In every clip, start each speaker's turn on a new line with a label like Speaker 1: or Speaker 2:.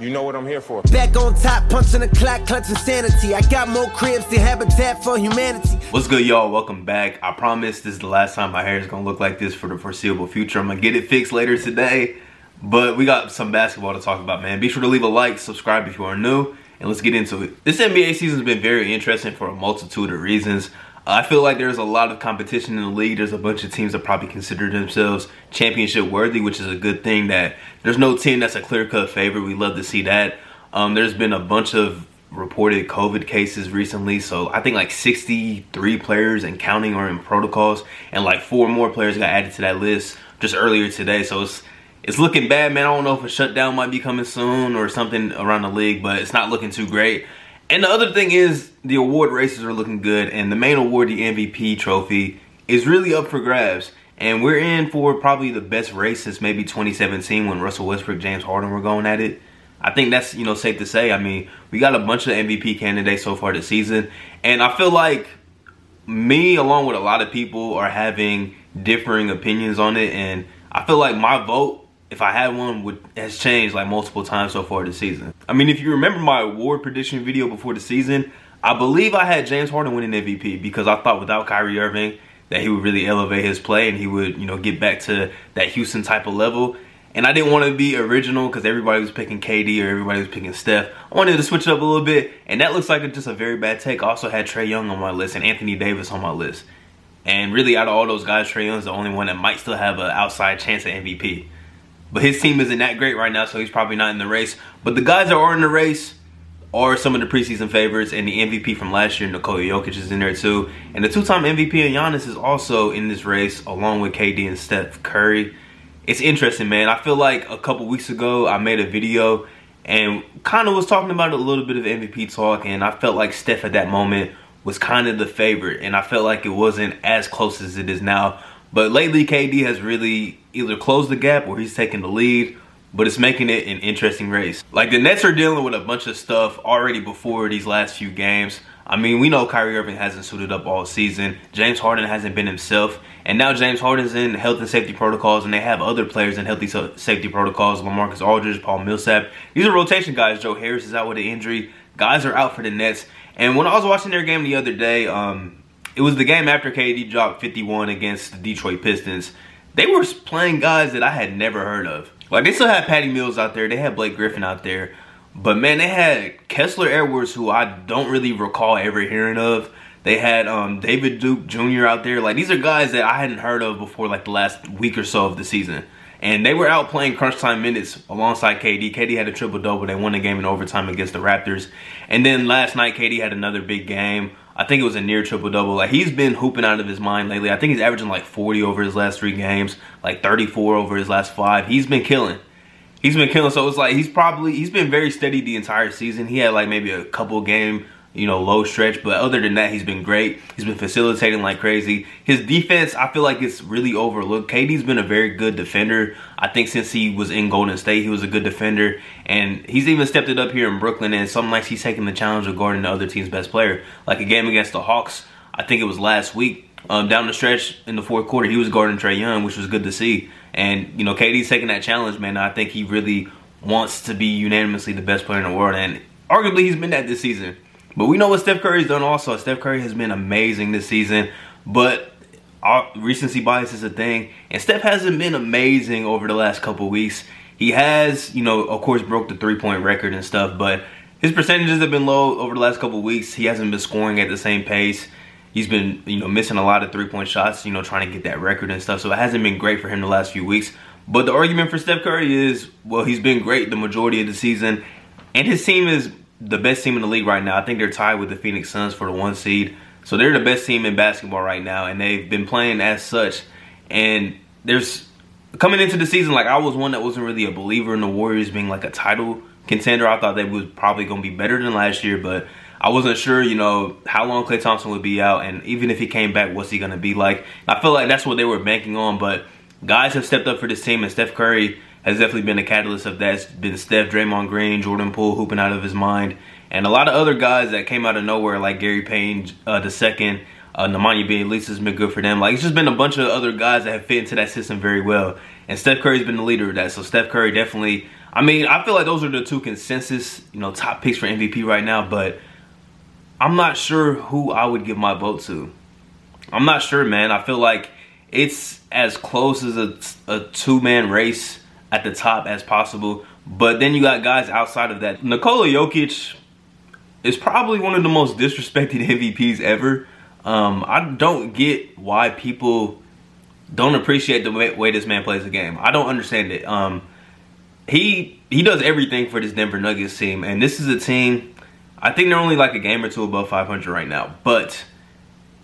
Speaker 1: You know what I'm here for.
Speaker 2: Back on top, punching the clock, clutching sanity. I got more cribs than Habitat for Humanity.
Speaker 3: What's good, y'all? Welcome back. I promise this is the last time my hair is gonna look like this for the foreseeable future. I'm gonna get it fixed later today, but we got some basketball to talk about, man. Be sure to leave a like, subscribe if you are new, and let's get into it. This NBA season has been very interesting for a multitude of reasons. I feel like there's a lot of competition in the league. There's a bunch of teams that probably consider themselves championship worthy, which is a good thing that there's no team that's a clear-cut favorite. We love to see that. Um, there's been a bunch of reported COVID cases recently. So I think like 63 players and counting are in protocols and like four more players got added to that list just earlier today. So it's it's looking bad, man. I don't know if a shutdown might be coming soon or something around the league, but it's not looking too great. And the other thing is the award races are looking good and the main award, the MVP trophy, is really up for grabs. And we're in for probably the best race since maybe 2017 when Russell Westbrook, James Harden were going at it. I think that's, you know, safe to say. I mean, we got a bunch of MVP candidates so far this season. And I feel like me, along with a lot of people, are having differing opinions on it. And I feel like my vote if I had one, would has changed like multiple times so far this season. I mean, if you remember my award prediction video before the season, I believe I had James Harden winning MVP because I thought without Kyrie Irving that he would really elevate his play and he would, you know, get back to that Houston type of level. And I didn't want to be original because everybody was picking KD or everybody was picking Steph. I wanted to switch it up a little bit, and that looks like just a very bad take. I also had Trae Young on my list and Anthony Davis on my list. And really, out of all those guys, Trae Young's the only one that might still have an outside chance at MVP. But his team isn't that great right now, so he's probably not in the race. But the guys that are in the race are some of the preseason favorites, and the MVP from last year, Nikola Jokic, is in there too. And the two-time MVP and Giannis is also in this race, along with KD and Steph Curry. It's interesting, man. I feel like a couple weeks ago, I made a video and kind of was talking about a little bit of MVP talk, and I felt like Steph at that moment was kind of the favorite, and I felt like it wasn't as close as it is now. But lately, KD has really either close the gap or he's taking the lead, but it's making it an interesting race. Like the Nets are dealing with a bunch of stuff already before these last few games. I mean, we know Kyrie Irving hasn't suited up all season. James Harden hasn't been himself. And now James Harden's in health and safety protocols, and they have other players in healthy safety protocols. LaMarcus Aldridge, Paul Millsap. These are rotation guys. Joe Harris is out with an injury. Guys are out for the Nets. And when I was watching their game the other day, um, it was the game after KD dropped 51 against the Detroit Pistons. They were playing guys that I had never heard of. Like, they still had Patty Mills out there. They had Blake Griffin out there. But man, they had Kessler Edwards, who I don't really recall ever hearing of. They had um, David Duke Jr. out there. Like these are guys that I hadn't heard of before like the last week or so of the season. And they were out playing crunch time minutes alongside KD. KD had a triple double. They won the game in overtime against the Raptors. And then last night, KD had another big game. I think it was a near triple double. Like he's been hooping out of his mind lately. I think he's averaging like 40 over his last three games, like 34 over his last five. He's been killing he's been killing. So it's like he's probably he's been very steady the entire season. He had like maybe a couple game you know low stretch, but other than that, he's been great. He's been facilitating like crazy. His defense, I feel like it's really overlooked. KD's been a very good defender. I think since he was in Golden State, he was a good defender, and he's even stepped it up here in Brooklyn. And some nights he's taking the challenge of guarding the other team's best player, like a game against the Hawks. I think it was last week. Um, down the stretch in the fourth quarter, he was guarding Trae Young, which was good to see. And, you know, KD's taking that challenge, man. I think he really wants to be unanimously the best player in the world. And arguably, he's been that this season. But we know what Steph Curry's done also. Steph Curry has been amazing this season. But recency bias is a thing. And Steph hasn't been amazing over the last couple weeks. He has, you know, of course, broke the three-point record and stuff. But his percentages have been low over the last couple weeks. He hasn't been scoring at the same pace he's been, you know, missing a lot of three-point shots, you know, trying to get that record and stuff. So it hasn't been great for him the last few weeks. But the argument for Steph Curry is, well, he's been great the majority of the season. And his team is the best team in the league right now. I think they're tied with the Phoenix Suns for the one seed. So they're the best team in basketball right now. And they've been playing as such. And there's, coming into the season, like I was one that wasn't really a believer in the Warriors being like a title contender. I thought they was probably going to be better than last year. But I wasn't sure, you know, how long Klay Thompson would be out, and even if he came back, what's he going to be like? I feel like that's what they were banking on, but guys have stepped up for this team, and Steph Curry has definitely been a catalyst of that. It's been Steph, Draymond Green, Jordan Poole hooping out of his mind, and a lot of other guys that came out of nowhere, like Gary Payton uh, the second, uh, Nemanja Bjelica has been good for them. Like, it's just been a bunch of other guys that have fit into that system very well. And Steph Curry's been the leader of that. So Steph Curry definitely, I mean, I feel like those are the two consensus, you know, top picks for MVP right now, but I'm not sure who I would give my vote to. I'm not sure, man. I feel like it's as close as a, a two-man race at the top as possible. But then you got guys outside of that. Nikola Jokic is probably one of the most disrespected MVPs ever. Um, I don't get why people don't appreciate the way, way, this man plays the game. I don't understand it. Um, he he does everything for this Denver Nuggets team, and this is a team. I think they're only like a game or two above 500 right now, but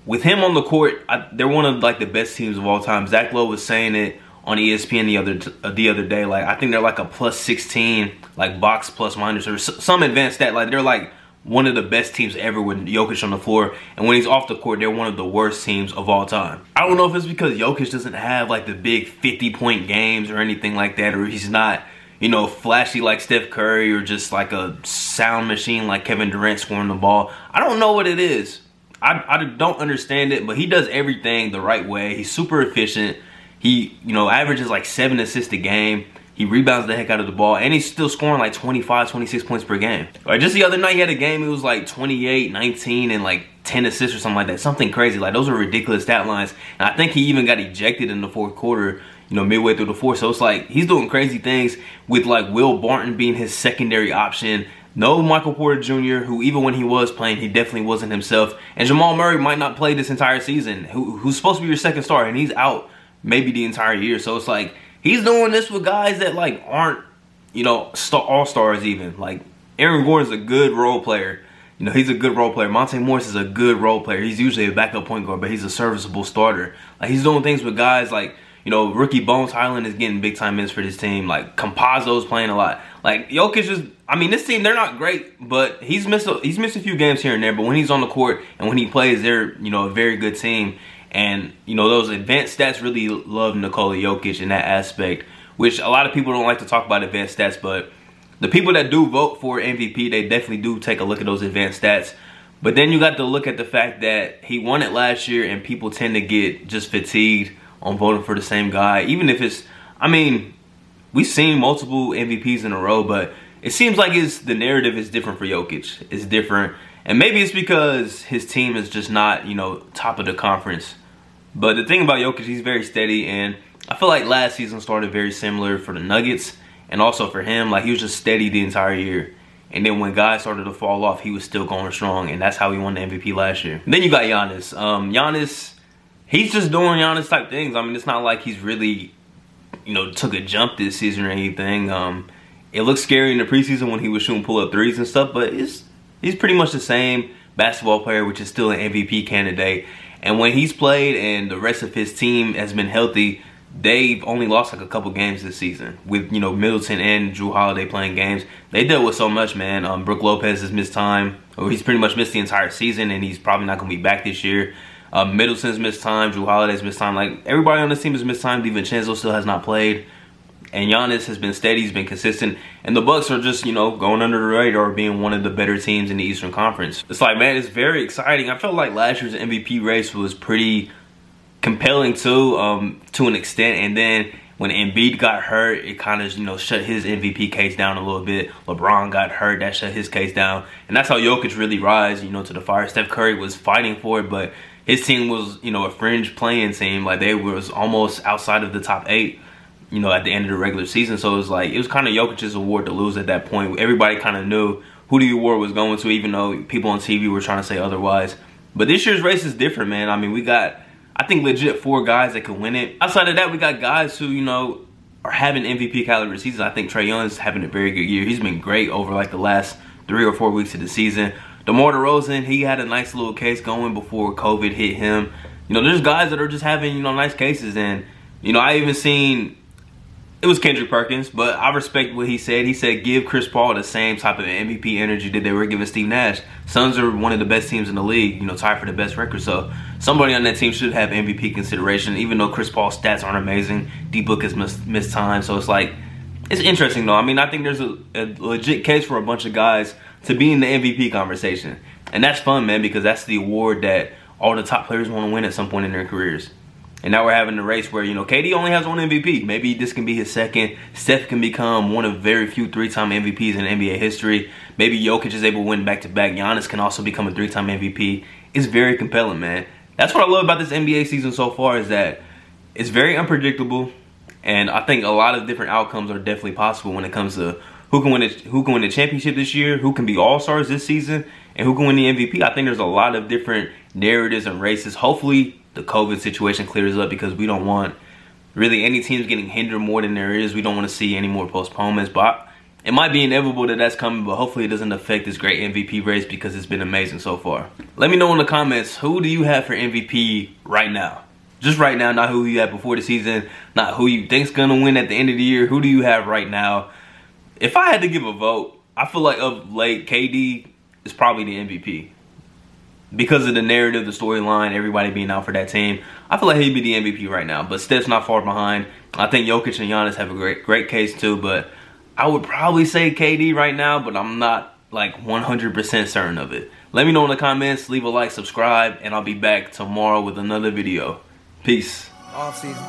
Speaker 3: with him on the court, I, they're one of like the best teams of all time. Zach Lowe was saying it on ESPN the other the other day. Like I think they're like a plus 16, like box plus minus or some advanced stat. Like they're like one of the best teams ever with Jokic on the floor. And when he's off the court, they're one of the worst teams of all time. I don't know if it's because Jokic doesn't have like the big 50 point games or anything like that, or he's not, you know, flashy like Steph Curry or just like a sound machine like Kevin Durant scoring the ball. I don't know what it is. I, I don't understand it, but he does everything the right way. He's super efficient. He, you know, averages like seven assists a game. He rebounds the heck out of the ball, and he's still scoring like 25, 26 points per game. Like just the other night, he had a game, it was like 28, 19, and like 10 assists or something like that. Something crazy. Like those are ridiculous stat lines. And I think he even got ejected in the fourth quarter, you know, midway through the fourth. So it's like he's doing crazy things with like Will Barton being his secondary option. No Michael Porter Jr., who even when he was playing, he definitely wasn't himself. And Jamal Murray might not play this entire season, who, who's supposed to be your second star, and he's out maybe the entire year. So it's like He's doing this with guys that like aren't, you know, all stars even. Like Aaron Gordon's a good role player. You know, he's a good role player. Monte Morris is a good role player. He's usually a backup point guard, but he's a serviceable starter. Like he's doing things with guys like, you know, rookie Bones Hyland is getting big time minutes for this team. Like Campazzo's playing a lot. Like Jokic is I mean, this team they're not great, but he's missed a, he's missed a few games here and there, but when he's on the court and when he plays, they're, you know, a very good team. And, you know, those advanced stats really love Nikola Jokic in that aspect, which a lot of people don't like to talk about advanced stats, but the people that do vote for MVP, they definitely do take a look at those advanced stats. But then you got to look at the fact that he won it last year and people tend to get just fatigued on voting for the same guy. Even if it's, I mean, we've seen multiple MVPs in a row, but it seems like it's, the narrative is different for Jokic. It's different. And maybe it's because his team is just not, you know, top of the conference but the thing about Jokic, he's very steady, and I feel like last season started very similar for the Nuggets, and also for him, like he was just steady the entire year. And then when guys started to fall off, he was still going strong, and that's how he won the MVP last year. Then you got Giannis. Um, Giannis, he's just doing Giannis type things. I mean, it's not like he's really, you know, took a jump this season or anything. Um, it looked scary in the preseason when he was shooting pull-up threes and stuff, but it's he's pretty much the same basketball player, which is still an MVP candidate. And when he's played and the rest of his team has been healthy, they've only lost like a couple games this season with you know Middleton and Jrue Holiday playing games. They dealt with so much, man. Um, Brook Lopez has missed time, or he's pretty much missed the entire season, and he's probably not gonna be back this year. Um, Middleton's missed time, Jrue Holiday's missed time. Like everybody on this team has missed time. DiVincenzo still has not played. And Giannis has been steady, he's been consistent. And the Bucks are just, you know, going under the radar being one of the better teams in the Eastern Conference. It's like, man, it's very exciting. I felt like last year's MVP race was pretty compelling too, um, to an extent. And then when Embiid got hurt, it kind of, you know, shut his MVP case down a little bit. LeBron got hurt, that shut his case down. And that's how Jokic really rise, you know, to the fire. Steph Curry was fighting for it, but his team was, you know, a fringe playing team. Like they was almost outside of the top eight you know, at the end of the regular season. So it was like, it was kind of Jokic's award to lose at that point. Everybody kind of knew who the award was going to, even though people on TV were trying to say otherwise. But this year's race is different, man. I mean, we got, I think, legit four guys that could win it. Outside of that, we got guys who, you know, are having MVP caliber seasons. I think Trae Young's having a very good year. He's been great over like the last three or four weeks of the season. DeMar DeRozan, he had a nice little case going before COVID hit him. You know, there's guys that are just having, you know, nice cases. And, you know, I even seen it was Kendrick Perkins, but I respect what he said. He said give Chris Paul the same type of MVP energy that they were giving Steve Nash. Suns are one of the best teams in the league, you know, tied for the best record. So somebody on that team should have MVP consideration, even though Chris Paul's stats aren't amazing. D Book has missed, missed time, so it's like it's interesting though. I mean, I think there's a, a legit case for a bunch of guys to be in the MVP conversation, and that's fun, man, because that's the award that all the top players want to win at some point in their careers. And now we're having a race where, you know, KD only has one MVP. Maybe this can be his second. Steph can become one of very few three-time MVPs in NBA history. Maybe Jokic is able to win back-to-back. Giannis can also become a three-time MVP. It's very compelling, man. That's what I love about this NBA season so far is that it's very unpredictable. And I think a lot of different outcomes are definitely possible when it comes to who can win the, who can win the championship this year, who can be all-stars this season, and who can win the MVP. I think there's a lot of different narratives and races. Hopefully the COVID situation clears up because we don't want really any teams getting hindered more than there is. We don't want to see any more postponements, but it might be inevitable that that's coming, but hopefully it doesn't affect this great MVP race because it's been amazing so far. Let me know in the comments, who do you have for MVP right now? Just right now, not who you had before the season, not who you think's gonna win at the end of the year. Who do you have right now? If I had to give a vote, I feel like of late, KD is probably the MVP because of the narrative, the storyline, everybody being out for that team, I feel like he'd be the MVP right now. But Steph's not far behind. I think Jokic and Giannis have a great, great case too. But I would probably say KD right now, but I'm not like 100% certain of it. Let me know in the comments, leave a like, subscribe, and I'll be back tomorrow with another video. Peace.
Speaker 2: Off season.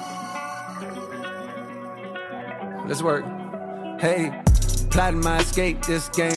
Speaker 2: Let's work. Hey, plotting my escape this game.